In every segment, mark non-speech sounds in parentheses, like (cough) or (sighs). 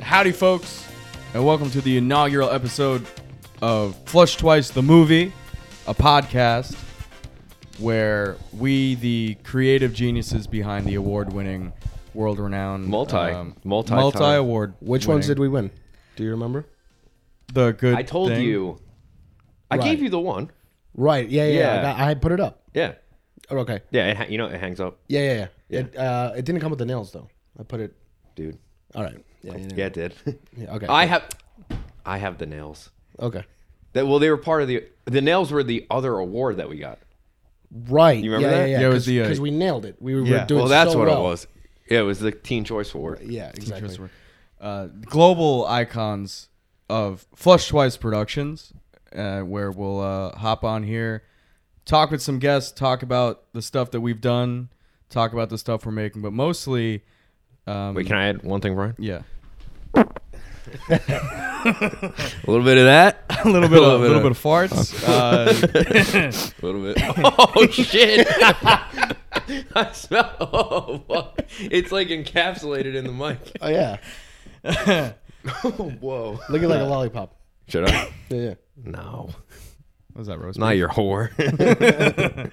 Howdy, folks, and welcome to the inaugural episode of Flush Twice the Movie, a podcast where we, the creative geniuses behind the award winning, world renowned, Multi- um, multi- multi award. Which ones did we win? Do you remember? The good. I told Thing. you. I Right. gave you the one. Right. Yeah. Yeah. Yeah. I, got- I had put it up. Yeah. Oh, okay. Yeah. It ha- you know, it hangs up, Yeah. Yeah. Yeah. It, uh, it didn't come with the nails though. I put it. dude. All right. Yeah. Yeah. Yeah, it did. (laughs) yeah, okay. I have, I have the nails. Okay. That well, they were part of the. The nails were the other award that we got. Right. You remember yeah, that? Yeah. Yeah, it was the, uh, because we nailed it. We were Yeah. doing well, that's so what well. it was. Yeah, it was the Teen Choice Award. Yeah. Exactly. Just were- uh, global icons of Flush Twice Productions, uh, where we'll uh, hop on here, talk with some guests, talk about the stuff that we've done, talk about the stuff we're making, but mostly. Um, Wait, can I add one thing, Brian? Yeah, (laughs) A little bit of that. a little bit, A of, a little bit of (laughs) farts. Uh, (laughs) A little bit. Oh shit! I smell. Oh, fuck. it's like encapsulated in the mic. Oh yeah. oh, Whoa! Looking like a lollipop. Should I? (laughs) Yeah. Yeah. No, what was that roast? not your whore. (laughs)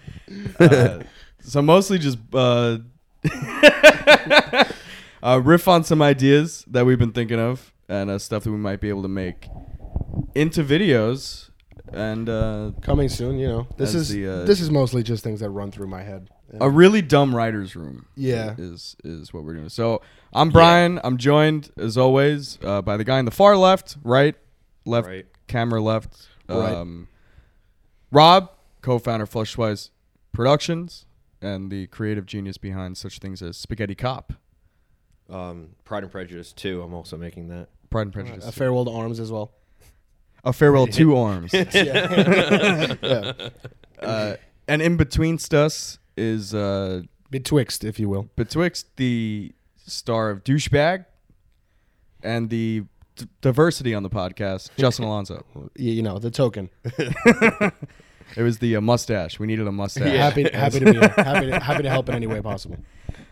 Uh, so mostly just uh, (laughs) uh, riff on some ideas that we've been thinking of and uh, stuff that we might be able to make into videos and uh, Coming soon. You know. This As is the, uh, this is mostly just things that run through my head. a really dumb writers room. Yeah. is is what we're doing. So I'm Brian. I'm joined as always uh, by the guy in the far left, right, left, Right. camera left. Right. Um, Rob, co-founder of Flush Twice Productions, and the creative genius behind such things as Spaghetti Cop, um, Pride and Prejudice too. I'm also making that. Pride and Prejudice, A farewell to arms as well. A farewell to arms. (laughs) yeah. (laughs) uh, and in betweenst us is uh, Betwixt, if you will. betwixt the star of douchebag and the d- diversity on the podcast, Justin Alonso. (laughs) You know the token. (laughs) It was the uh, mustache. We needed a mustache. Happy, (laughs) happy to be here. happy, to, happy to help in any way possible.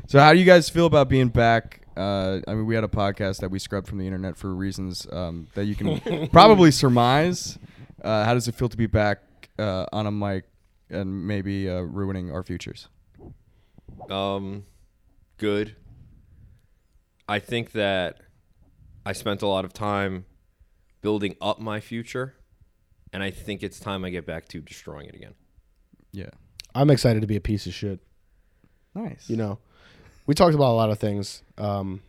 So, how do you guys feel about being back? Uh, I mean, we had a podcast that we scrubbed from the internet for reasons um, that you can probably surmise. Uh, how does it feel to be back uh, on a mic and maybe uh, ruining our futures? Um, good. I think that I spent a lot of time building up my future, and I think it's time I get back to destroying it again. Yeah. I'm excited to be a piece of shit. Nice. You know, we talked about a lot of things, um,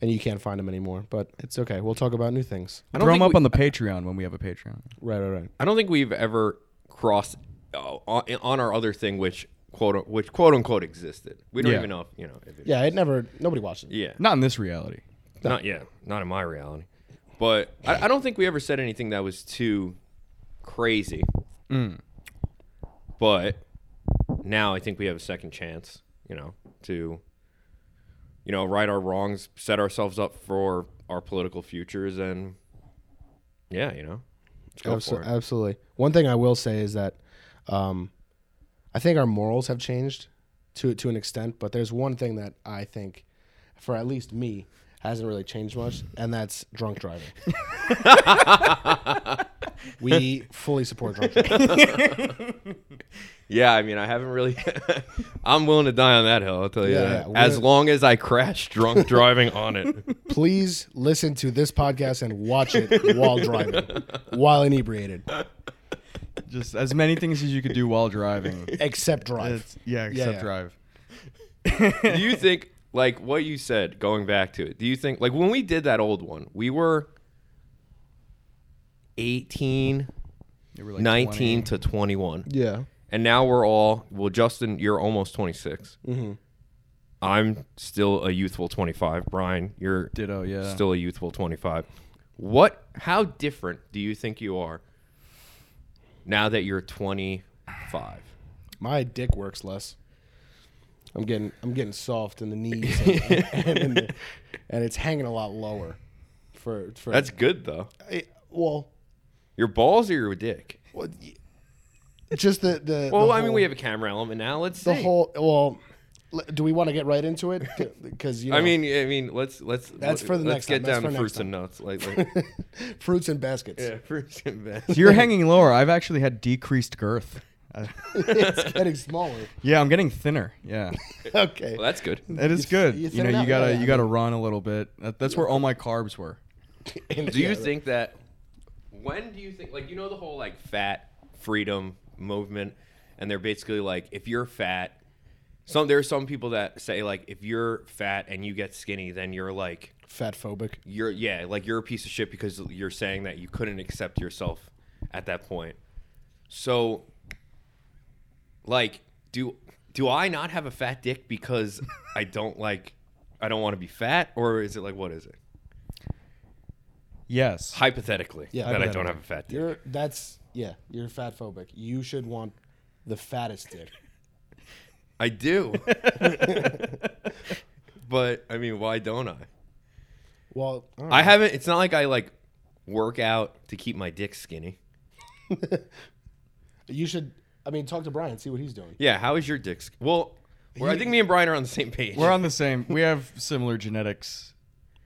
and you can't find them anymore. But it's okay. We'll talk about new things. I don't Throw them think up we- on the Patreon when we have a Patreon. Right, right, right. I don't think we've ever crossed uh, on, on our other thing, which quote which quote unquote existed. We don't Yeah. even know, if, you know. If it, Yeah, it never. Nobody watched it. yeah, Not in this reality. Not yeah, not in my reality. But I, I don't think we ever said anything that was too crazy. Mm. But now I think we have a second chance, you know, to you know right our wrongs, set ourselves up for our political futures, and yeah, you know, let's go Abso- for it. absolutely. One thing I will say is that um, I think our morals have changed to to an extent, but there's one thing that I think, for at least me, hasn't really changed much, and that's drunk driving. (laughs) we fully support drunk driving. (laughs) Yeah, I mean, I haven't really. (laughs) I'm willing to die on that hill. I'll tell you Yeah, that. yeah, As we're- long as I crash drunk driving on it. Please listen to this podcast and watch it while driving, while inebriated, Just as many things as you could do while driving. except drive. It's- yeah, except yeah. drive. do you think, like what you said, going back to it? Do you think, like when we did that old one, we were 18, You were like 19 20. to 21, Yeah. and now we're all. Well, Justin, you're almost 26. Mm-hmm. I'm still a youthful 25. Brian, you're Ditto, yeah. still a youthful 25. What? How different do you think you are now that you're 25? My dick works less. I'm getting I'm getting soft in the knees (laughs) and, and, in the- and it's hanging a lot lower. For for That's good though. I- well, Your balls or your dick? Well, just the the. Well, the I mean, we have a camera element now. Let's see. the see. whole. Well, do we want to get right into it? Because you know, I mean, I mean, let's let's That's for the let's next get time. That's down for fruits time. and nuts. Like, like (laughs) fruits and baskets. yeah, fruits and veg. So you're hanging lower. I've actually had decreased girth. (laughs) It's getting smaller. yeah, I'm getting thinner. Yeah, (laughs) Okay. Well, that's good. it is You- good. you You, know, you gotta Yeah, yeah, you gotta run a little bit. That, that's where all my carbs were. (laughs) Do you think that? When do you think? Like, you know, the whole like fat freedom movement, and they're basically like, if you're fat, some there are some people that say like, if you're fat and you get skinny, then you're like, fat phobic? you're yeah, like you're a piece of shit because you're saying that you couldn't accept yourself at that point. So, like, do do I not have a fat dick because I don't like, I don't want to be fat, or is it like what is it? Yes. Hypothetically, Yeah. that I don't have a fat dick. You're that's yeah. You're fat phobic. You should want the fattest dick. (laughs) I do. (laughs) but I mean, why don't I? Well, I don't I know. haven't. It's not like I like work out to keep my dick skinny. (laughs) You should. I mean, talk to Brian. See what he's doing. Yeah, how is your dick? sk- Well, well, I think me and Brian are on the same page. We're on the (laughs) same. We have similar genetics.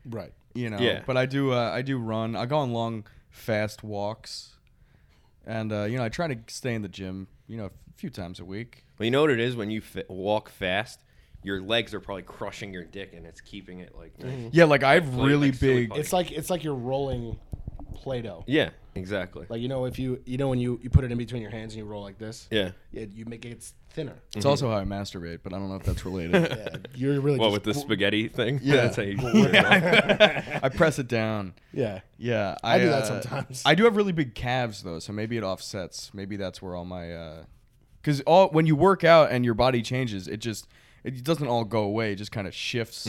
Right. You know. Yeah. But I do. Uh, I do run. I go on long, fast walks, and uh, you know I try to stay in the gym. You know, a few times a week. Well, you know what it is when you fi- walk fast, your legs are probably crushing your dick, and it's keeping it like. nice. Yeah, like I have Like- really like silly big. putty. It's like it's like you're rolling Play-Doh. Yeah, exactly. Like you know, if you you know when you you put it in between your hands and you roll like this, yeah. yeah, you make it thinner. It's also how I masturbate, but I don't know if that's related. (laughs) Yeah, you're really What just, with the spaghetti thing? Yeah. that's how you. work it out. I press it down. yeah. Yeah, I do uh, that sometimes. I do have really big calves though, so maybe it offsets. Maybe that's where all my uh because all when you work out and your body changes, it just it doesn't all go away. It just kind of shifts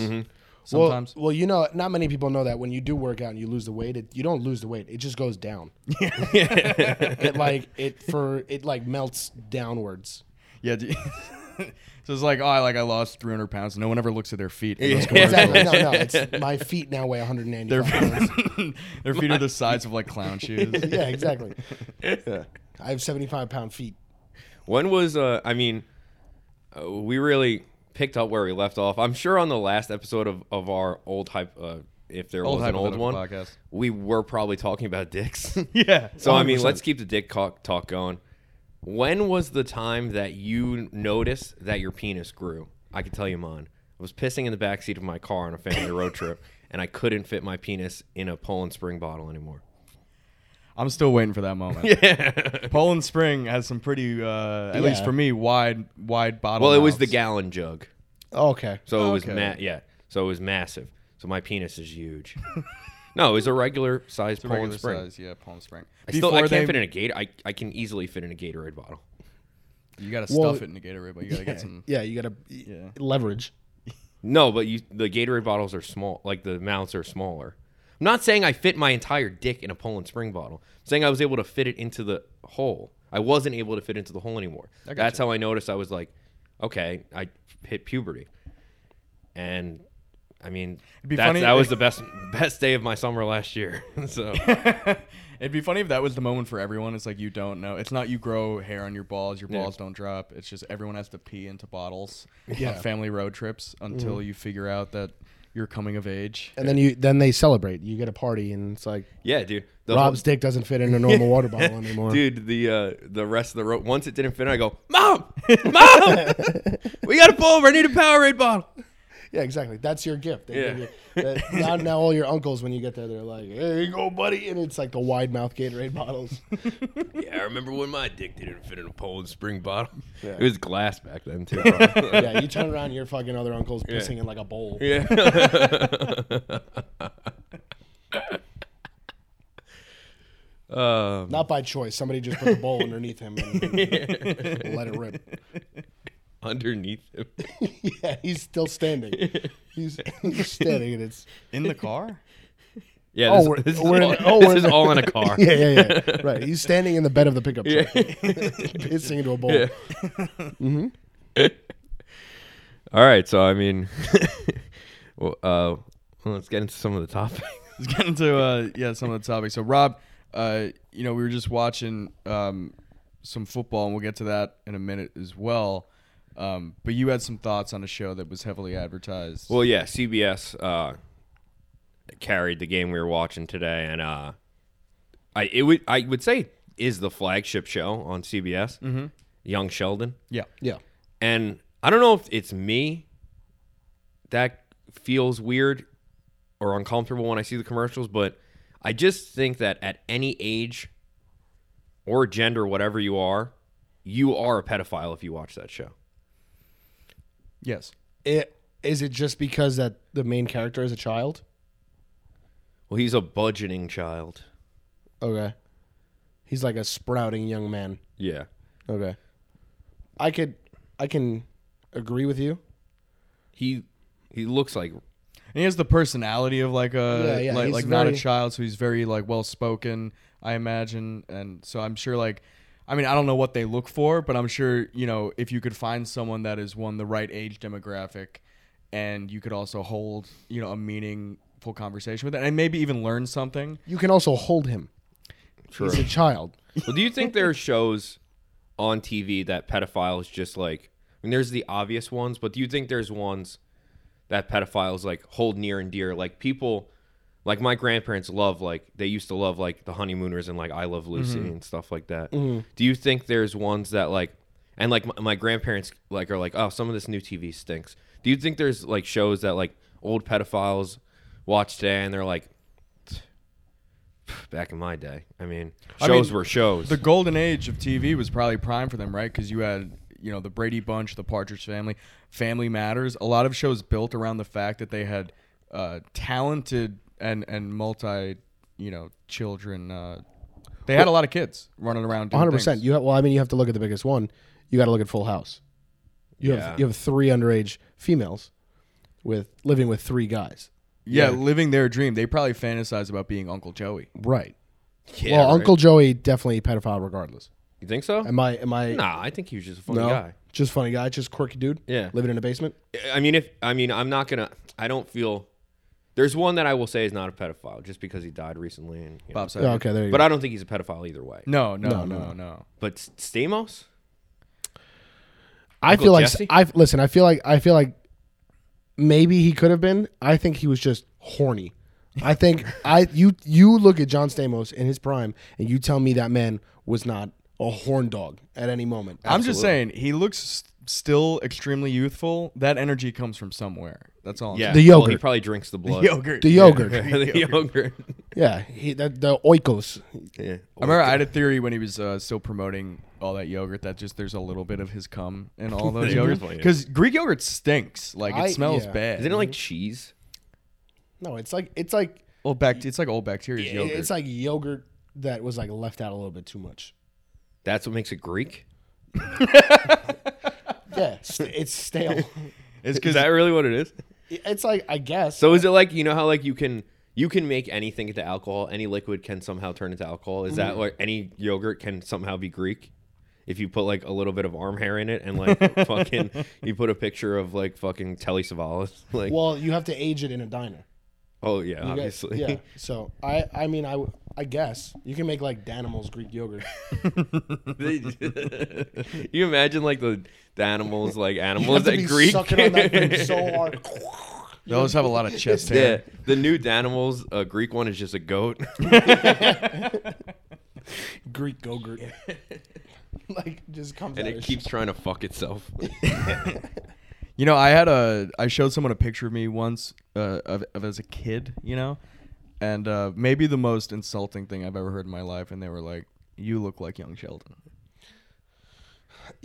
sometimes. Well, well, you know, not many people know that when you do work out and you lose the weight, it, you don't lose the weight; it just goes down. (laughs) it like it for it like melts downwards. yeah. do- (laughs) so it's like oh, I like I lost 300 pounds. No one ever looks at their feet. in Yeah. commercials. Exactly. No, no. It's my feet now weigh 190 Their, pounds. (laughs) their feet are the size of like clown shoes. yeah, exactly. Yeah. I have 75 pound feet. When was uh I mean uh, we really picked up where we left off. I'm sure on the last episode of, of our old hype uh if there Old was an old hypothetical one, podcast. we were probably talking about dicks. (laughs) Yeah. (laughs) so I mean, 100%. let's keep the dick talk, talk going. When was the time that you noticed that your penis grew? I can tell you mine. I was pissing in the backseat of my car on a family road trip, (laughs) and I couldn't fit my penis in a Poland Spring bottle anymore. I'm still waiting for that moment. (laughs) Yeah. Poland Spring has some pretty, uh, at least Yeah. for me, wide, wide bottle. well, it was the mouths. gallon jug. Okay. So it was Okay. ma- yeah. So it was massive. So my penis is huge. (laughs) no, it was a regular size It's a Poland regular Spring. size, yeah, Poland Spring. I still I can't they- fit in a Gator. I, I can easily fit in a Gatorade bottle. You gotta stuff it in a Gatorade, but you gotta get (laughs) some. Yeah, you got to Yeah. leverage. No, but you the Gatorade bottles are small. Like the mouths are smaller. I'm not saying I fit my entire dick in a Poland Spring bottle. I'm saying I was able to fit it into the hole. I wasn't able to fit into the hole anymore. That's gotcha. how I noticed I was like, okay, I hit puberty. And I mean, be that's, funny that was the best best day of my summer last year. (laughs) so (laughs) It'd be funny if that was the moment for everyone. It's like you don't know. It's not you grow hair on your balls, your Yeah. balls don't drop. It's just everyone has to pee into bottles Yeah. on family road trips until mm-hmm. you figure out that you're coming of age. And then you then they celebrate. You get a party and it's like yeah, dude. The Rob's dick doesn't fit in a normal water bottle anymore. (laughs) Dude, the uh, the rest of the road. Once it didn't fit, I go, Mom, Mom, (laughs) we got to pull over. I need a Powerade bottle. Yeah, exactly. That's your gift. They Yeah. give you- that- now, now all your uncles, when you get there, they're like, "Here you go, buddy," and it's like the wide mouth Gatorade (laughs) bottles. Yeah, I remember when my dick didn't fit in a Poland Spring bottle. Yeah. It was glass back then too. (laughs) yeah, you turn around, your fucking other uncle's pissing in like a bowl. yeah. (laughs) um, Not by choice. Somebody just put the bowl underneath him and, and let it rip. (laughs) underneath him. (laughs) yeah, he's still standing. He's, (laughs) he's standing, and it's In the car? Yeah, Oh, this, we're- this is, we're in- all, oh, this we're is in- all in a car. yeah, yeah, yeah. Right. He's standing in the bed of the pickup truck, pissing into a bowl. Yeah. Mm-hmm. All right, so I mean, well, uh, well, let's get into some of the topics. Let's get into uh, yeah some of the topics. So Rob, uh, you know, we were just watching um, some football, and we'll get to that in a minute as well. Um, but you had some thoughts on a show that was heavily advertised. Well, yeah, CBS uh, carried the game we were watching today, and uh, I it would I would say is the flagship show on CBS. Mm-hmm. Young Sheldon, yeah, Yeah. and I don't know if it's me that feels weird or uncomfortable when I see the commercials, but I just think that at any age or gender, whatever you are, you are a pedophile if you watch that show. Yes. It, is it just because that the main character is a child? Well, he's a budgeting child. Okay. He's like a sprouting young man. Yeah. Okay. I could I can agree with you. He he looks like And he has the personality of like a Yeah, yeah, like, he's like not a very- child, so he's very like well spoken, I imagine, and so I'm sure like. I mean, I don't know what they look for, but I'm sure you know if you could find someone that is one the right age demographic, and you could also hold you know a meaningful conversation with it, and maybe even learn something. You can also hold him. True. He's a child. (laughs) well, do you think there are shows on TV that pedophiles just like? I mean, there's the obvious ones, but do you think there's ones that pedophiles like hold near and dear? Like people, like my grandparents love like they used to love like the honeymooners and like I Love Lucy and stuff like that. Do you think there's ones that like, and like my, my grandparents like are like, oh, some of this new TV stinks. Do you think there's like shows that like old pedophiles watch today and they're like, back in my day? I mean, I shows mean, were shows. The golden age of TV was probably prime for them, right? Because you had, you know, the Brady Bunch, the Partridge Family, Family Matters. A lot of shows built around the fact that they had uh, talented and and multi, you know, children. Uh, they had a lot of kids running around. doing 100. percent things. You have, well, I mean, you have to look at the biggest one. You got to look at Full House. You Yeah. have you have three underage females with living with three guys. Yeah, Yeah. living their dream. They probably fantasize about being Uncle Joey. Right. Yeah, well, right. Uncle Joey definitely pedophile regardless. You think so? Am I? Am I? Nah, I think he was just a funny no. guy. Just funny guy. Just quirky dude. Yeah. Living in a basement. I mean, if I mean, I'm not gonna. I don't feel. There's one that I will say is not a pedophile, just because he died recently, and you know. Bob Yeah, Saget. okay, there you but go. I don't think he's a pedophile either way. No, no, No, no, no. no, But S- Stamos, I Uncle feel like I listen. I feel like I feel like maybe he could have been. I think he was just horny. I think (laughs) I you you look at John Stamos in his prime, and you tell me that man was not a horn dog at any moment. I'm just saying he looks s- still extremely youthful. That energy comes from somewhere. That's all. I'm yeah, The well, he probably drinks the blood. saying. yogurt. the yogurt. (laughs) the (laughs) yogurt. Yeah, he, that, the oikos. Yeah. I remember I had a theory when he was uh, still promoting all that yogurt that just there's a little bit of his cum in all (laughs) those yogurts because Greek yogurt stinks. Like it I- smells yeah. bad. Isn't it like cheese? No, it's like it's like old bact- It's like old bacteria yogurt. it's like yogurt that was like left out a little bit too much. That's what makes it Greek. Yeah, st- it's stale. it's Is that really what it is? It's like I guess. So is it like you know how like you can you can make anything into alcohol? Any liquid can somehow turn into alcohol. Is that mm-hmm. like any yogurt can somehow be Greek? If you put like a little bit of arm hair in it and like (laughs) fucking you put a picture of like fucking Telly Savalas, like well, you have to age it in a diner. Oh yeah, You get- obviously. yeah. (laughs) So I, I mean, I, I guess you can make like Danimals Greek yogurt. (laughs) you imagine like the, the animals like (laughs) You animals have to that be Greek. sucking on that thing so hard. those have a lot of chest yeah, hair. the new Danimals, a Greek one is just a goat. Greek yogurt. like just comes and out it of keeps trying to fuck itself. You know, I had a I showed someone a picture of me once uh, of, of as a kid. You know, and uh, maybe the most insulting thing I've ever heard in my life, and they were like, "You look like young Sheldon."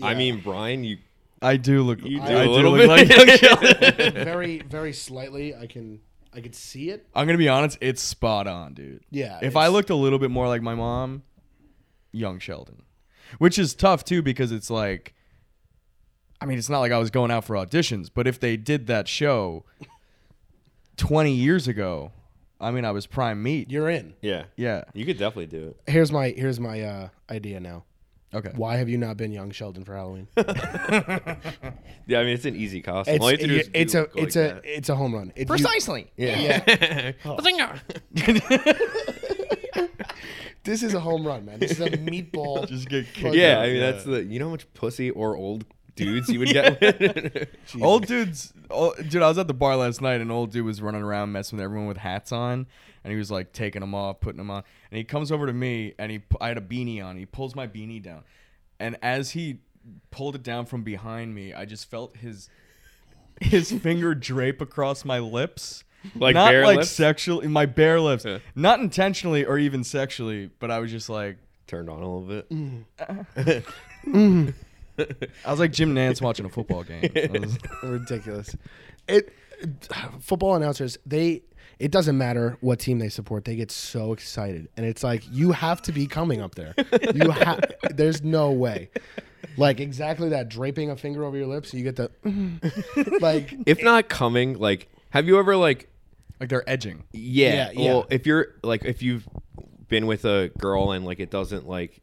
I mean, Brian, you I do look. you do I a do little look bit like young (laughs) Sheldon. (laughs) very, very slightly. I can, I could see it. I'm gonna be honest, it's spot on, dude. Yeah. If I looked a little bit more like my mom, young Sheldon, which is tough too because it's like, I mean, it's not like I was going out for auditions, but if they did that show 20 years ago, I mean, I was prime meat. you're in. yeah, Yeah. you could definitely do it. Here's my, here's my uh, idea now. Okay. Why have you not been young Sheldon for Halloween? (laughs) Yeah, I mean it's an easy costume. It's, All you have to do is it's do a, look it's like a, that. it's a home run. If you- Precisely. yeah. (laughs) (laughs) This is a home run, man. This is a meatball. Just get Fuck kicked yeah, out. I mean that's the you know how much pussy or old dudes you would (laughs) get. with? (laughs) Old dudes, old, dude. I was at the bar last night, and old dude was running around messing with everyone with hats on, and he was like taking them off, putting them on, and he comes over to me, and he, I had a beanie on. He pulls my beanie down, and as he pulled it down from behind me, I just felt his his (laughs) finger drape across my lips. Like not like lips? sexually, my bare lips, Yeah. not intentionally or even sexually, but I was just like, Turned on a little bit. Mm. Mm. I was like Jim Nantz watching a football game. I was- (laughs) ridiculous. It football announcers they it doesn't matter what team they support. They get so excited, and it's like you have to be coming up there. You (laughs) have. There's no way. Like exactly that draping a finger over your lips, you get the (laughs) like. If not coming, like, have you ever like like they're edging. Yeah. Yeah, yeah. Well, if you're like if you've been with a girl and like it doesn't like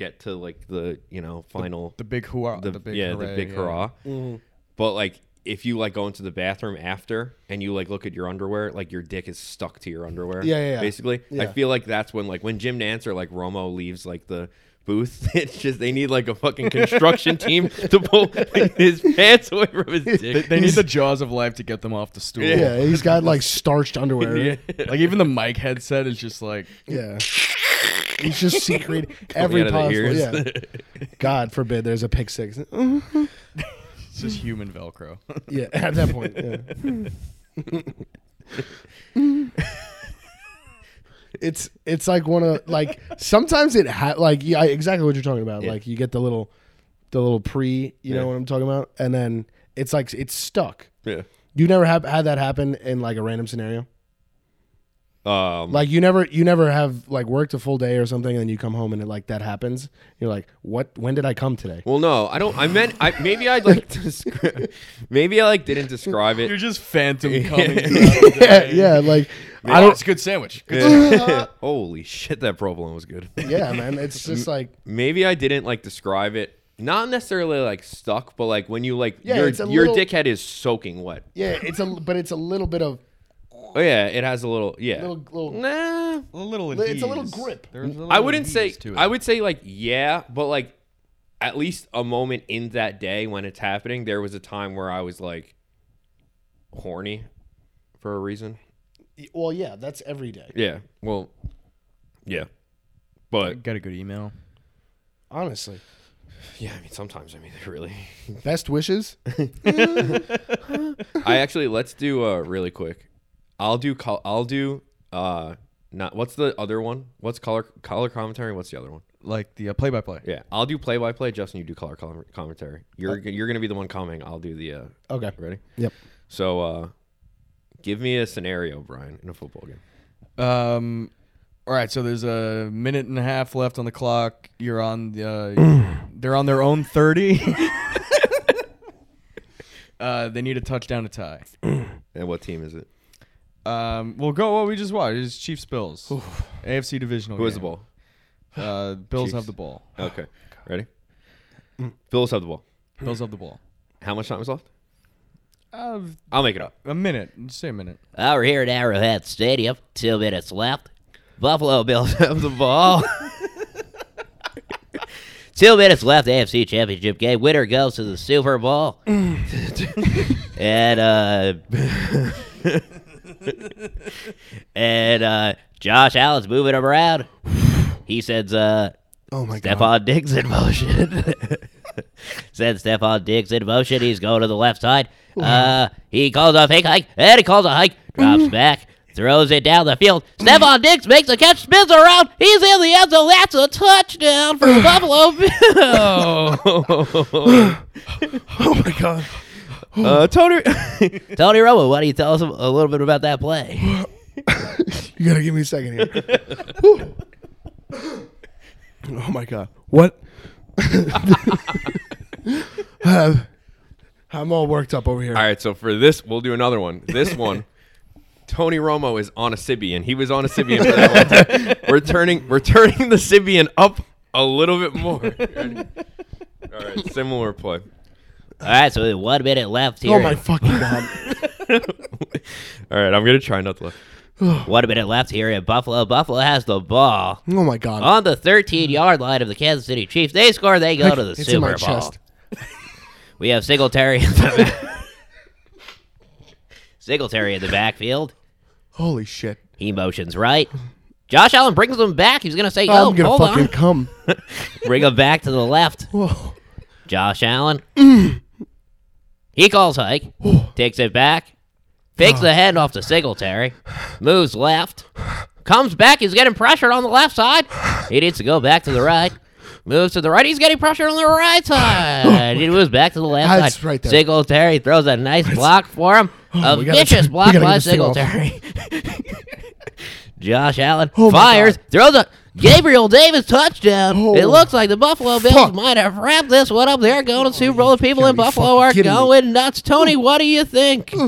get to like the you know final The big hurrah. the, The, big yeah hooray, the big yeah. hurrah. Mm-hmm. But like if you like go into the bathroom after and you like look at your underwear, like your dick is stuck to your underwear. Yeah, yeah, yeah. Basically, I feel like that's when like when Jim Nantz or like Romo leaves like the booth, (laughs) it's just they need like a fucking construction (laughs) team to pull his (laughs) pants away from his dick. They, they need the jaws of life to get them off the stool. Yeah, he's got like starched underwear. Yeah. Like even the mic headset is just like Yeah. (laughs) He's just secret every out of the possible. Yeah. God forbid there's a pick six. it's just human Velcro. (laughs) Yeah, at that point. Yeah. it's it's like one of like sometimes it ha- like yeah exactly what you're talking about. Yeah. Like you get the little the little pre, you Yeah. know what I'm talking about, and then it's like it's stuck. yeah. You never have had that happen in like a random scenario. Um, Like you never you never have like worked a full day or something, and then you come home and it like that happens. You're like, what? When did I come today? Well, no, I don't. I meant I maybe I like (laughs) descri- maybe I like didn't describe it. You're just phantom coming. (laughs) (laughs) yeah, yeah, like I I don't. It's a good sandwich. Good Holy shit, that provolone was good. Yeah, man, it's just like Maybe I didn't like describe it. Not necessarily like stuck, but like when you like Yeah, your it's a your little- dickhead is soaking wet. yeah, it's a but it's a little bit of Oh yeah, it has a little yeah. little little. nah, A little. It's a little grip. There's a little I wouldn't say. to it. I would say like yeah, but like at least a moment in that day when it's happening, there was a time where I was like horny for a reason. Well, yeah, that's every day. Yeah. Well. Yeah. But Got a good email. Honestly, (sighs) yeah, I mean sometimes I mean they really. best wishes. (laughs) I actually let's do uh really quick. I'll do col- I'll do uh not what's the other one? What's color color commentary? What's the other one? Like the uh, play-by-play. Yeah, I'll do play by play. Justin, you do color com- commentary. You're you're gonna be the one coming. I'll do the uh Okay. ready. Yep. So uh, give me a scenario, Brian, in a football game. Um. All right. So there's a minute and a half left on the clock. You're on the. Uh, (clears throat) they're on their own thirty. (laughs) uh, they need a touchdown to tie. (clears throat) And what team is it? Um. We'll go. What we just watched is Chiefs Bills. AFC divisional. Who has the ball? Uh, Bills Chiefs. have the ball. Okay, ready? Bills have the ball. Bills have the ball. How much time is left? Uh, I'll make it up. a minute. Just say a minute. Uh, we're here at Arrowhead Stadium. Two minutes left. Buffalo Bills (laughs) have the ball. (laughs) Two minutes left. AFC Championship game. Winner goes to the Super Bowl. (laughs) and uh, (laughs) and uh, Josh Allen's moving him around. He sends uh, Oh my god. Stefon Diggs in motion. (laughs) Sends Stefon Diggs in motion. He's going to the left side. Uh, he calls a fake hike, and he calls a hike. Drops back, throws it down the field. Stefon Diggs makes a catch, spins around. He's in the end zone. That's a touchdown for (sighs) Buffalo Bills. (laughs) Oh my god. Uh, (laughs) Tony. Tony Romo, why don't you tell us a little bit about that play? (laughs) You gotta give me a second here. (laughs) Whew. oh my god. What? Uh, I'm all worked up over here. All right, so for this, we'll do another one. This one, Tony Romo is on a Sybian. He was on a Sybian for that one. We're turning, we're turning the Sybian up a little bit more. All right, similar play. All right, so one minute left oh here. Oh my fucking god. (laughs) All right, I'm gonna try not to laugh. (sighs) One minute left here in Buffalo. Buffalo has the ball Oh my god. on the 13 yard line of the Kansas City Chiefs. They score, they go to the (laughs) it's in my Super Bowl. chest. (laughs) We have Singletary in the Singletary in the backfield. Holy shit. He motions right. Josh Allen brings him back. He's gonna say, "Oh, I'm gonna hold fucking on." come. Bring him back to the left. Whoa. Josh Allen. (clears throat) he calls hike. Takes it back. Fakes oh. the handoff to Singletary. Moves left. Comes back. He's getting pressured on the left side. He needs to go back to the right. Moves to the right. He's getting pressure on the right oh side. He moves back to the left That's side. right there. Singletary throws a nice block for him. Oh, a we gotta- vicious (laughs) we block gotta by get this thing off. Singletary. (laughs) Josh Allen Oh my fires, throws a Gabriel Davis touchdown. Oh. It looks like the Buffalo Bills Fuck. might have wrapped this one up. They're going to oh, Super Bowl. The people in Buffalo are kidding me. going nuts. Tony, what do you think? (laughs)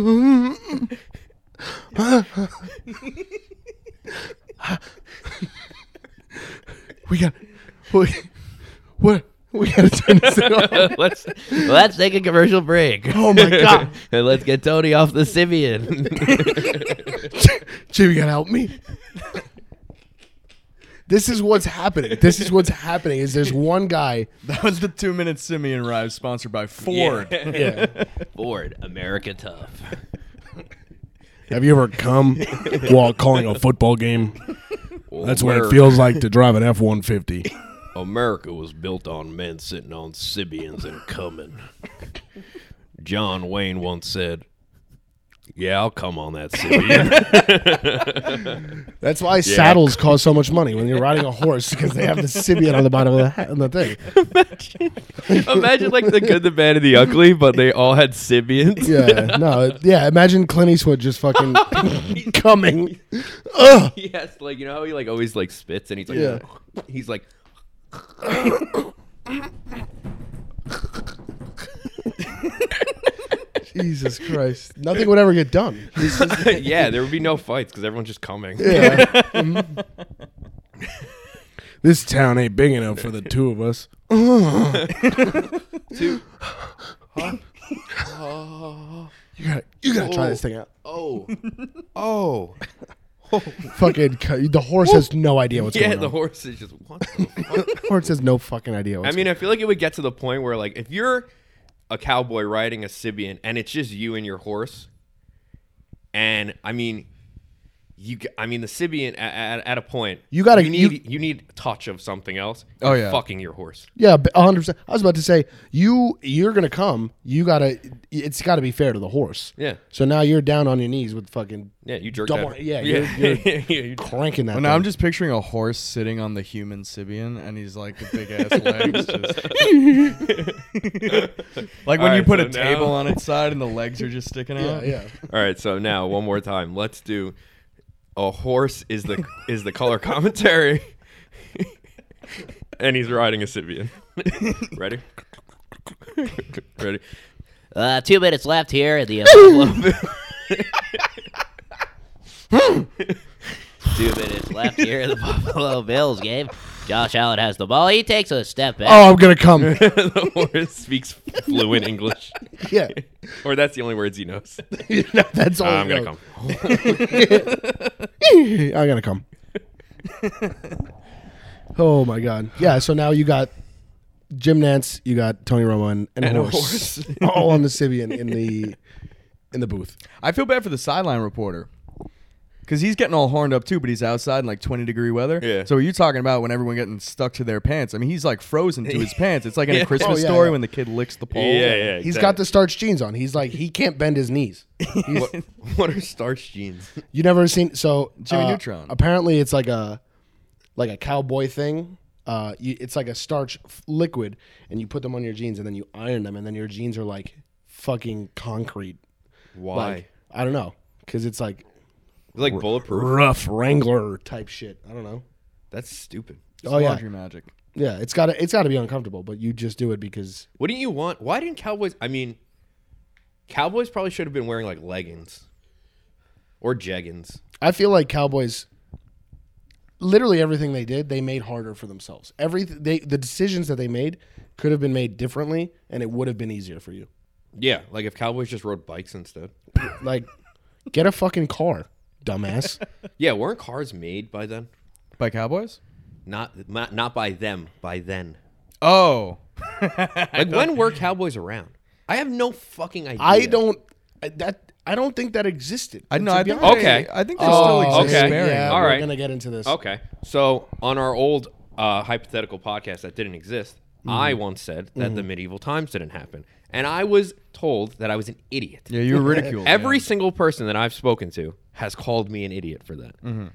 We got. We, what? We gotta turn this off. let's let's take a commercial break. Oh my god. (laughs) and let's get Tony off the Sybian. (laughs) Jim, you gotta help me. This is what's happening. This is what's happening. Is there's (laughs) one guy. That was the two minute Sybian ride sponsored by Ford. Yeah. (laughs) Ford, America tough. (laughs) Have you ever come while calling a football game? That's what it feels like to drive an F one fifty. America was built on men sitting on Sybians and coming. John Wayne once said, "Yeah, I'll come on that Sybian." That's why saddles cost so much money when you're riding a horse because they have the Sybian on the bottom of the, ha- on the thing. Imagine like the good, the bad, and the ugly, but they all had Sybians. Yeah, no, yeah. Imagine Clint Eastwood just fucking coming. Ugh. Yes, like you know how he like always like spits and he's like, Yeah. he's like, Jesus (laughs) Christ! Nothing would ever get done. Just- (laughs) yeah, there would be no fights because everyone's just coming. yeah. Mhm. (laughs) This town ain't big enough for the two of us. Two. You gotta, you gotta try this thing out. Oh, oh, Fucking, cu- the horse has no idea what's yeah. going The on. horse is just. What the fuck? horse has no fucking idea. I What's mean, I feel like it would get to the point where like if you're a cowboy riding a Sybian and it's just you and your horse, and I mean. You, I mean, the Sybian at, at, at a point, You gotta- you need you, need a touch of something else. Oh, yeah. fucking your horse. Yeah, 100%. I was about to say, you you're going to come. You got to it's got to be fair to the horse. Yeah, So now you're down on your knees with fucking yeah. you jerk double, yeah, (laughs) yeah. You're, (laughs) yeah, you- cranking that. Well, now I'm just picturing a horse sitting on the human Sybian, and he's like the big ass (laughs) legs. Just like when All you put so a table on its side and the legs are just sticking yeah, out. yeah. All right, so now one more time. Let's do a horse is the is the color commentary, (laughs) and he's riding a Sybian. (laughs) Ready? Ready? Uh, two minutes left here in the (laughs) Buffalo. two minutes left here in the Buffalo Bills game. Josh Allen has the ball. He takes a step back. Oh, I'm going to come. (laughs) the horse speaks fluent English, (laughs) yeah. or that's the only words he knows. (laughs) No, That's all. I'm he gonna knows. come. I'm going to come. oh my god. Yeah, so now you got Jim Nantz, you got Tony Romo and, and, And a a horse, horse. all on the Sybian in the in the booth. I feel bad for the sideline reporter. Because he's getting all horned up too, but he's outside in like 20 degree weather. Yeah. So are you talking about when everyone getting stuck to their pants? I mean, he's like frozen to his (laughs) pants. It's like in Yeah. a Christmas Oh, yeah, story yeah. when the kid licks the pole. Yeah, yeah. He's got the starch jeans on. He's like he can't bend his knees. (laughs) He's, What, what are starch jeans? (laughs) You never seen so Jimmy uh, Neutron. Apparently, it's like a like a cowboy thing. Uh, you, it's like a starch f- liquid, and you put them on your jeans, and then you iron them, and then your jeans are like fucking concrete. Why? Like I don't know, because it's like like bulletproof. rough Wrangler type shit. I don't know. That's stupid. Oh yeah, Laundry magic. yeah. It's got to it's got to be uncomfortable, but you just do it because Wouldn't you want? Why didn't Cowboys? I mean, Cowboys probably should have been wearing like leggings or jeggings. I feel like Cowboys. Literally everything they did, they made harder for themselves. Every they the decisions that they made could have been made differently, and it would have been easier for you. Yeah, like if Cowboys just rode bikes instead. Like, get a fucking car. Dumbass. (laughs) Yeah, weren't cars made by then? By Cowboys? Not not, not by them, by then. Oh. (laughs) Like when were cowboys around? I have no fucking idea. I don't I- that I don't think that existed. I know. I think honest. Okay. I think they Oh, still exist. okay. sparingly. Yeah, All we're right. gonna get into this. Okay. So on our old uh, hypothetical podcast that didn't exist, Mm-hmm. I once said that the medieval times didn't happen. And I was told that I was an idiot. Yeah, you were ridiculed. (laughs) Every single person that I've spoken to has called me an idiot for that. Mm-hmm.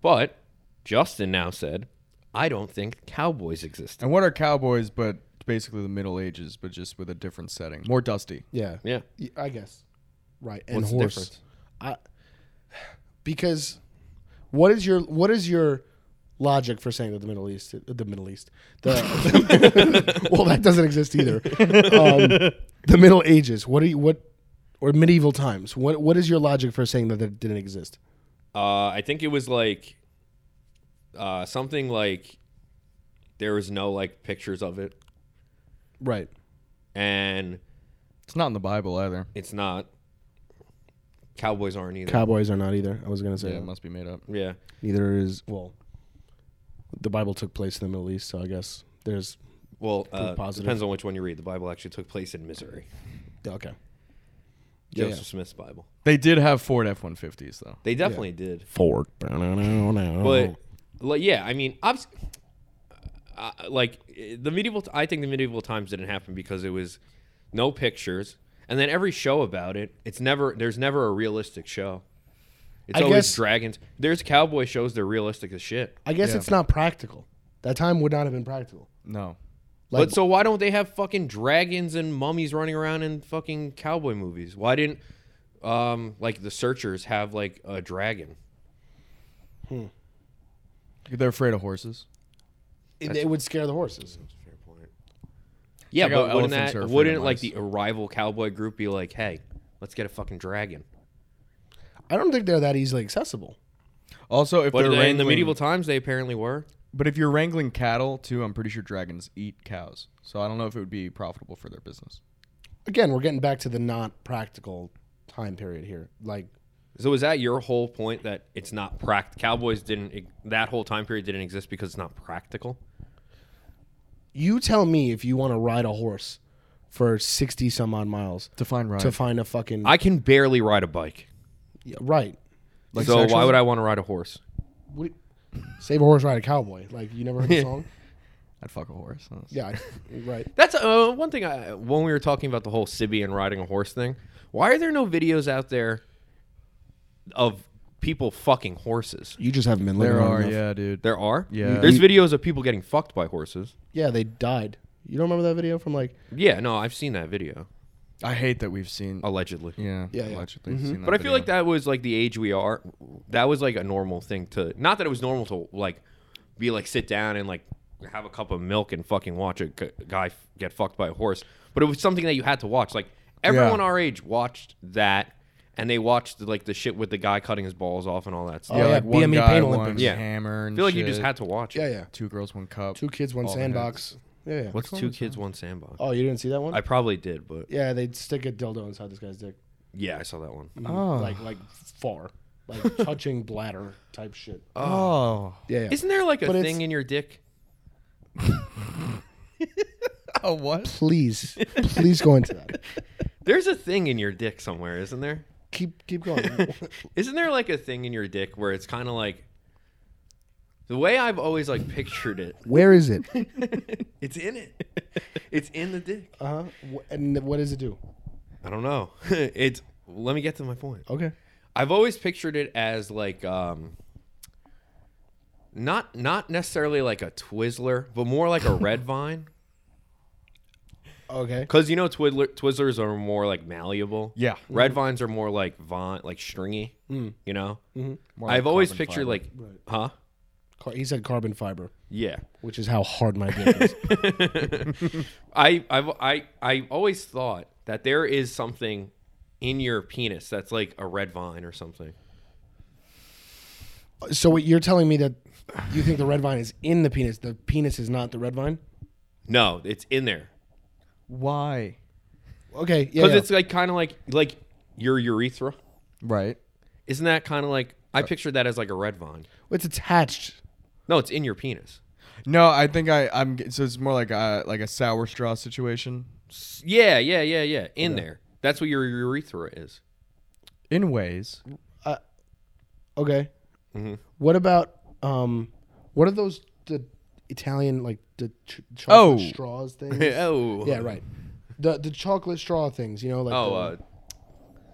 But Justin now said, I don't think cowboys exist. And what are Cowboys but basically the Middle Ages, but just with a different setting. More dusty. Yeah. Yeah. I guess. Right. And What's the horse. difference? I, because what is your what is your logic for saying that the Middle East the Middle East the (laughs) well that doesn't exist either (laughs) um, the Middle Ages what are you what or medieval times what what is your logic for saying that it didn't exist Uh, I think it was like uh, something like there was no like pictures of it, right and It's not in the Bible either. it's not. Cowboys aren't either. Cowboys are not either I was gonna say Yeah, that. it must be made up. yeah. neither is well the Bible took place in the Middle East so I guess there's Well, uh, positive. depends on which one you read. The Bible actually took place in Missouri. okay Yeah, Joseph yeah. Smith's Bible. They did have Ford F one fifties though. They definitely did. Ford But like, yeah, I mean, obs- uh, like eh, the medieval. I think the medieval times didn't happen because it was no pictures, and then every show about it, it's never. There's never a realistic show. It's I always guess- dragons. There's cowboy shows. They're realistic as shit. I guess Yeah. it's not practical. That time would not have been practical. No. Like- but so why don't they have fucking dragons and mummies running around in fucking cowboy movies? Why didn't um like the searchers have like a dragon? Hmm. They're afraid of horses. It, it would scare the horses. Fair point. Yeah, like but wouldn't that wouldn't like the arrival cowboy group be like, hey, let's get a fucking dragon? I don't think they're that easily accessible. Also, if But they're in the medieval times, they apparently were. But if you're wrangling cattle too, I'm pretty sure dragons eat cows. So I don't know if it would be profitable for their business. Again, we're getting back to the not practical time period here. Like, So is that your whole point that it's not practical? Cowboys didn't that whole time period didn't exist because it's not practical. you tell me if you want to ride a horse for 60 some odd miles To find right. to find a fucking. I can barely ride a bike, Yeah, right. Like so why would I want to ride a horse? What- (laughs) save a horse, ride a cowboy. Like, you never heard the song? I'd fuck a horse. That's- Yeah, I- right. (laughs) That's uh, one thing. I, when we were talking about the whole Sibian riding a horse thing, why are there no videos out there of people fucking horses? You just haven't been living There long are, enough. yeah, dude. There are. Yeah. There's videos of people getting fucked by horses. Yeah, they died. You don't remember that video from like. Yeah, no, I've seen that video I hate that we've seen. allegedly. Yeah, Yeah, yeah. allegedly seen that mm-hmm. But I feel like that was like the age we are. That was like a normal thing to. Not that it was normal to like be like sit down and like have a cup of milk and fucking watch a guy f- get fucked by a horse. But it was something that you had to watch. Like everyone Yeah. our age watched that, and they watched like the shit with the guy cutting his balls off and all that stuff. Oh, yeah, like one BME guy, Pain one Olympics. Yeah. hammer. and I feel like you just had to watch it. Yeah, yeah. two girls, one cup. Two kids, one All sandbox. Yeah, yeah. What's two kids, one sandbox? Oh, you didn't see that one? I probably did, but yeah, they'd stick a dildo inside this guy's dick. yeah, I saw that one. Mm-hmm. Oh. Like, like far. Like (laughs) touching bladder type shit. Oh, Yeah, yeah. Isn't there like a But it's- thing in your dick? (laughs) oh, what? Please, please go into that. (laughs) There's a thing in your dick somewhere, isn't there? Keep, keep going. Isn't there like a thing in your dick where it's kind of like the way I've always like pictured it? Where is it? (laughs) It's in it. It's in the dick. Uh huh. And what does it do? I don't know. (laughs) it's let me get to my point. Okay. I've always pictured it as like um not not necessarily like a Twizzler, but more like a red (laughs) vine. Okay. Cuz you know Twizzler, Twizzlers are more like malleable. Yeah. Red vines are more like vine like stringy, Mm. you know? More like I've always pictured fiber. like Right. huh? Car- he said carbon fiber, Yeah. which is how hard my dick is. (laughs) I I've, I I always thought that there is something in your penis that's like a red vine or something. Uh, so what you're telling me that you think the red vine is in the penis? The penis is not the red vine? No, it's in there Why? Okay. Yeah. because yeah. it's like kind of like like your urethra. Right. Isn't that kind of like I uh, pictured that as like a red vine. It's attached. No, it's in your penis. No, I think I I'm so it's more like a like a sour straw situation. S- Yeah, yeah, yeah, yeah. In there. That's what your urethra is. In ways, Okay. Mhm. What about um? What are those the Italian like the ch- chocolate Oh. straws (laughs) things? oh. yeah, right. The the chocolate straw things, you know, like Oh, the- uh,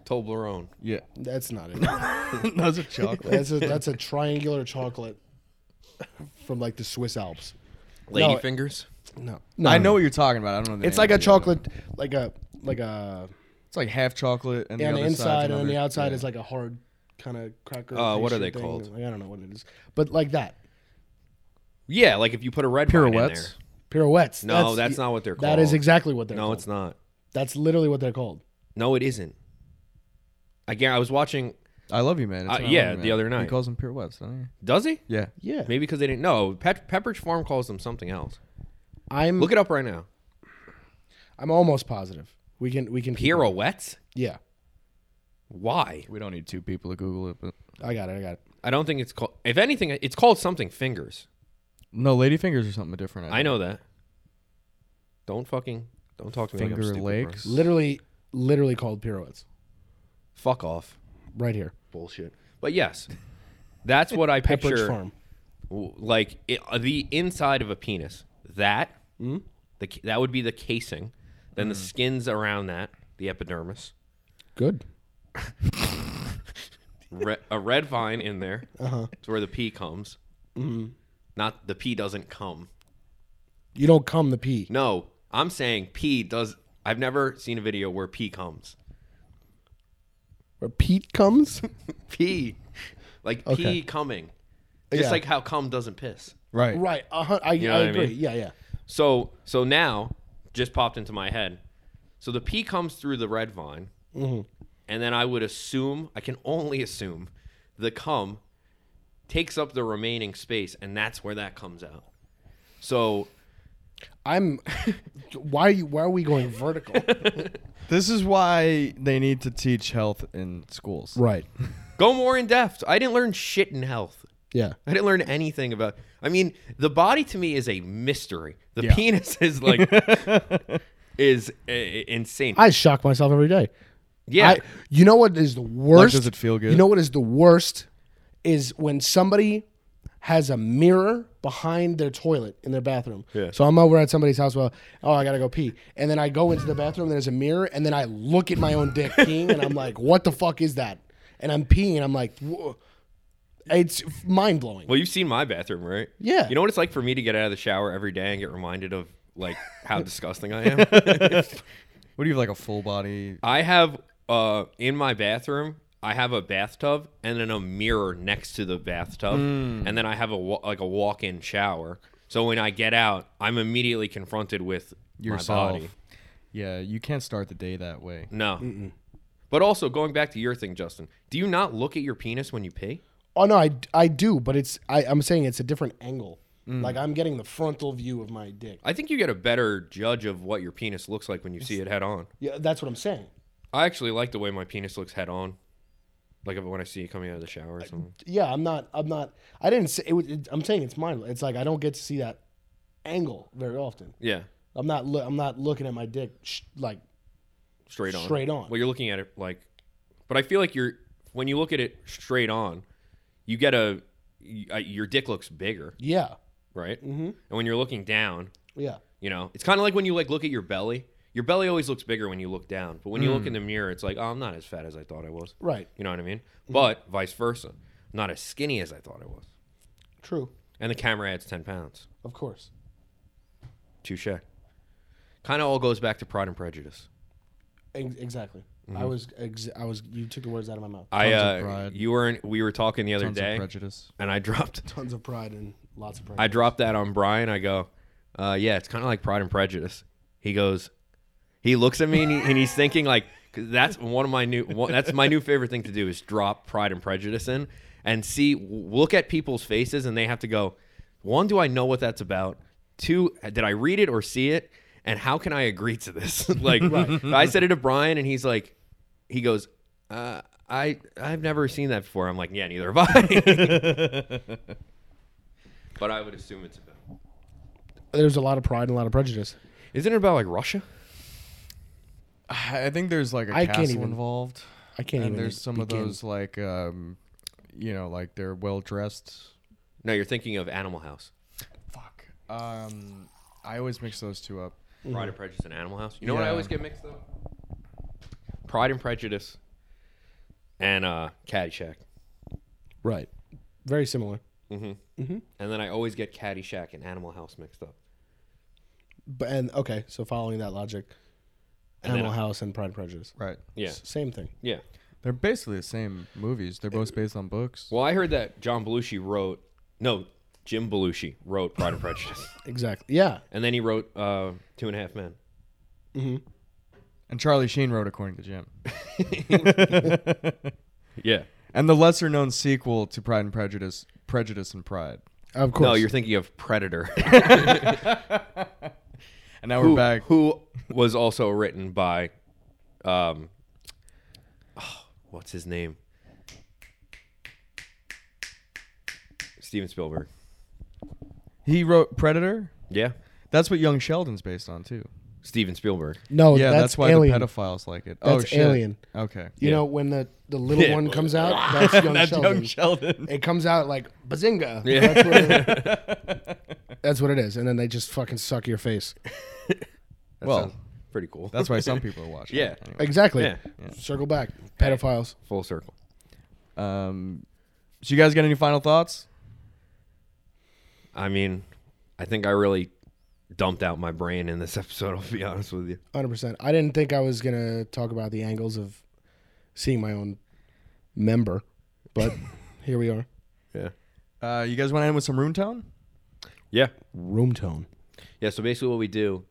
Toblerone. yeah, that's not it. (laughs) those are (laughs) chocolate. that's a that's a triangular chocolate (laughs) from like the Swiss Alps. Lady No, fingers. No, no, I know what you're talking about. I don't know. The It's name like of a the chocolate, like a like a It's like half chocolate, and yeah, on the, the other inside and on another- the outside yeah. is like a hard kind of cracker. Uh, what are pastry they thing. called? Like, I don't know what it is, but like that Yeah, like if you put a red vine in there. pirouettes. pirouettes. No, that's, not what they're called. That is exactly what they're called. No, called. it's not. That's literally what they're called. No, it isn't. Again, I was watching. I love you, man. Uh, yeah, wrong, the man. other He night. calls them pirouettes. Don't he? Does he? Yeah. Yeah, Maybe because they didn't know. Pet- Pepperidge Farm calls them something else. I'm Look it up right now. I'm almost positive. We can we can keep going. Pirouettes? Yeah, Why? We don't need two people to Google it, but I got it. I got it. I don't think it's called. If anything, it's called something fingers. no, ladyfingers or something different. I think. know that. Don't fucking. Don't talk to me. like I'm Finger stupid, bro. lakes. Literally, literally called pirouettes. Fuck off. Right here. Bullshit. But yes, that's what I (laughs) Pepperidge picture. Farm. w- Like it, uh, the inside of a penis. That. Hmm? The ca- that would be the casing. Then the skins around that. The epidermis. Good. (laughs) Re- a red vine in there. Uh-huh. It's where the pee comes. Mm-hmm. Not the pee doesn't come. You don't come the pee. No, I'm saying pee does. I've never seen a video where pee comes. Where Pete comes. (laughs) Pee, like pee Okay. coming, just Yeah. like how cum doesn't piss. Right. right. Uh-huh. I, know I what I agree. mean? Yeah, yeah. So so now just popped into my head. So the pee comes through the red vine, Mm-hmm. and then I would assume I can only assume the cum takes up the remaining space, and that's where that comes out. So I'm. (laughs) why are you? Why are we going vertical? (laughs) This is why they need to teach health in schools. right. (laughs) go more in depth. I didn't learn shit in health. Yeah. I didn't learn anything about. I mean, the body to me is a mystery. The Yeah. penis is like is uh, insane. I shock myself every day. yeah, I, you know what is the worst? does it feel good? You know what is the worst is when somebody has a mirror behind their toilet in their bathroom. Yeah. So I'm over at somebody's house. Well, oh, I gotta go pee, and then I go into the bathroom. There's a mirror, and then I look at my own dick (laughs) peeing, and I'm like, "What the fuck is that?" And I'm peeing, and I'm like, Whoa. "It's mind blowing." Well, you've seen my bathroom, right? Yeah. You know what it's like for me to get out of the shower every day and get reminded of like how (laughs) disgusting I am. (laughs) What do you have like a full body? I have uh in my bathroom. I have a bathtub and then a mirror next to the bathtub, hmm. and then I have a like a walk-in shower. So when I get out, I'm immediately confronted with Yourself. my body. Yeah, you can't start the day that way. No. But also going back to your thing, Justin, do you not look at your penis when you pee? Oh no, I, I do, but it's I, I'm saying it's a different angle. Mm. Like I'm getting the frontal view of my dick. I think you get a better judge of what your penis looks like when you see it head on. Yeah, that's what I'm saying. I actually like the way my penis looks head on, like when I see you coming out of the shower or something. Yeah, I'm not. I'm not. I didn't say. It, was- it, I'm saying it's mine. It's like I don't get to see that angle very often. Yeah, I'm not. Lo- I'm not looking at my dick sh- like straight on. Straight on. Well, you're looking at it like, but I feel like you're when you look at it straight on, you get a y- uh, your dick looks bigger, yeah, right? Mm-hmm. And when you're looking down, yeah. you know, it's kind of like when you like look at your belly. Your belly always looks bigger when you look down, but when you look in the mirror, it's like, oh, I'm not as fat as I thought I was. Right. You know what I mean? But vice versa, not as skinny as I thought I was. True. And the camera adds ten pounds. Of course. Touche. Kind of all goes back to Pride and Prejudice. Ex- exactly. I was. Ex- I was. You took the words out of my mouth. I Tons of uh, pride. you were in, we were talking the other Tons day, of prejudice. and I dropped (laughs) Tons of pride and lots of pride. I dropped that on Brian. I go, uh, yeah, it's kind of like Pride and Prejudice. He goes, he looks at me and, he, and he's (laughs) thinking like, 'cause that's one of my new, one, that's my new favorite thing to do is drop Pride and Prejudice in and see, look at people's faces and they have to go, one, do I know what that's about? Two, did I read it or see it? And how can I agree to this? (laughs) like, I said it to Brian and he's like, he goes, uh, I I've never seen that before. I'm like, yeah, neither have I. (laughs) but I would assume it's about. There's a lot of pride and a lot of prejudice. Isn't it about like Russia? I think there's like a I can't castle even- involved, I can't and even. there's some of those like, um, you know, like they're well dressed. No, you're thinking of Animal House. Fuck. Um, I always mix those two up. Pride and Prejudice and Animal House. You know what I always get mixed up? Pride and Prejudice and uh, Caddyshack. Right. Very similar. Mm-hmm. Mhm. And then I always get Caddyshack and Animal House mixed up. But and okay, so following that logic, And Animal I- House and Pride and Prejudice. Right. Yeah, S- same thing. yeah. They're basically the same movies. They're both based on books. Well, I heard that John Belushi wrote, no, Jim Belushi wrote Pride and Prejudice, (laughs) Exactly. Yeah. and then he wrote uh, Two and a Half Men. hmm And Charlie Sheen wrote according to Jim. (laughs) (laughs) Yeah. And the lesser known sequel to Pride and Prejudice, Prejudice and Pride. Of course. No, you're thinking of Predator, And now who, we're back. who was also written by, um, oh, what's his name? Steven Spielberg. He wrote Predator. Yeah, That's what Young Sheldon's based on too. Steven Spielberg. no. yeah, that's, that's, why Alien. the pedophiles like it. That's oh shit. Alien. Okay. You Yeah. know when the the little Yeah. one comes out, (laughs) that's Young That's Sheldon. Young Sheldon. it comes out like bazinga. Yeah. That's, what it, (laughs) that's what it is, and then they just fucking suck your face. (laughs) Well, pretty cool. That's why some people are watching. Yeah. anyway. Exactly. Yeah. Circle back. Pedophiles. full circle. Um, so you guys got any final thoughts? I mean, I think I really dumped out my brain in this (laughs) episode. I'll be honest with you. Hundred percent. I didn't think I was gonna talk about the angles of seeing my own member, but (laughs) here we are. Yeah. Uh, you guys want to end with some room tone? Yeah. Room tone. Yeah. So basically, what we do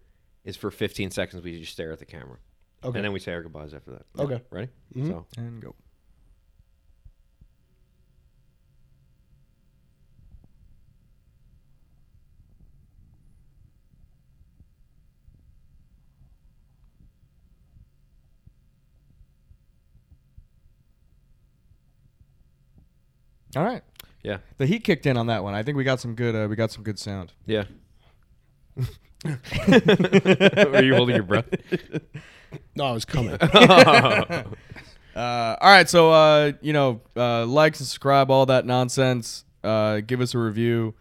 is for 15 seconds we just stare at the camera, Okay. and then we say our goodbyes after that. Okay. Ready? Mhm. So And go. All right. yeah, The heat kicked in on that one. I think we got some good. Uh, we got some good sound. yeah. (laughs) Are you holding your breath? No, I was coming. (laughs) (laughs) Uh, all right, so uh, you know, uh, like, subscribe, all that nonsense. Uh, give us a review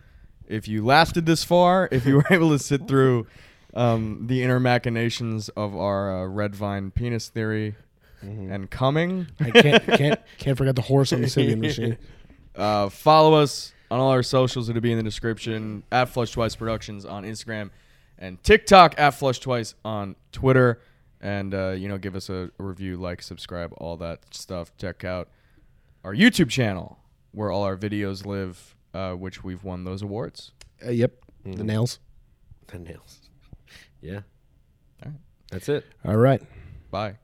if you lasted this far. If you were able to sit through um, the inner machinations of our uh, red vine penis theory and coming. I can't can't can't forget the horse on the Sybian machine. Uh, follow us on all our socials. It'll be in the description. At Flush Twice Productions on Instagram and TikTok. At Flush Twice on Twitter. And uh, you know, give us a, a review, like, subscribe, all that stuff. Check out our YouTube channel where all our videos live, uh, which we've won those awards. Uh, yep. The nails. The nails. (laughs) Yeah. All right. That's it. All right. Bye.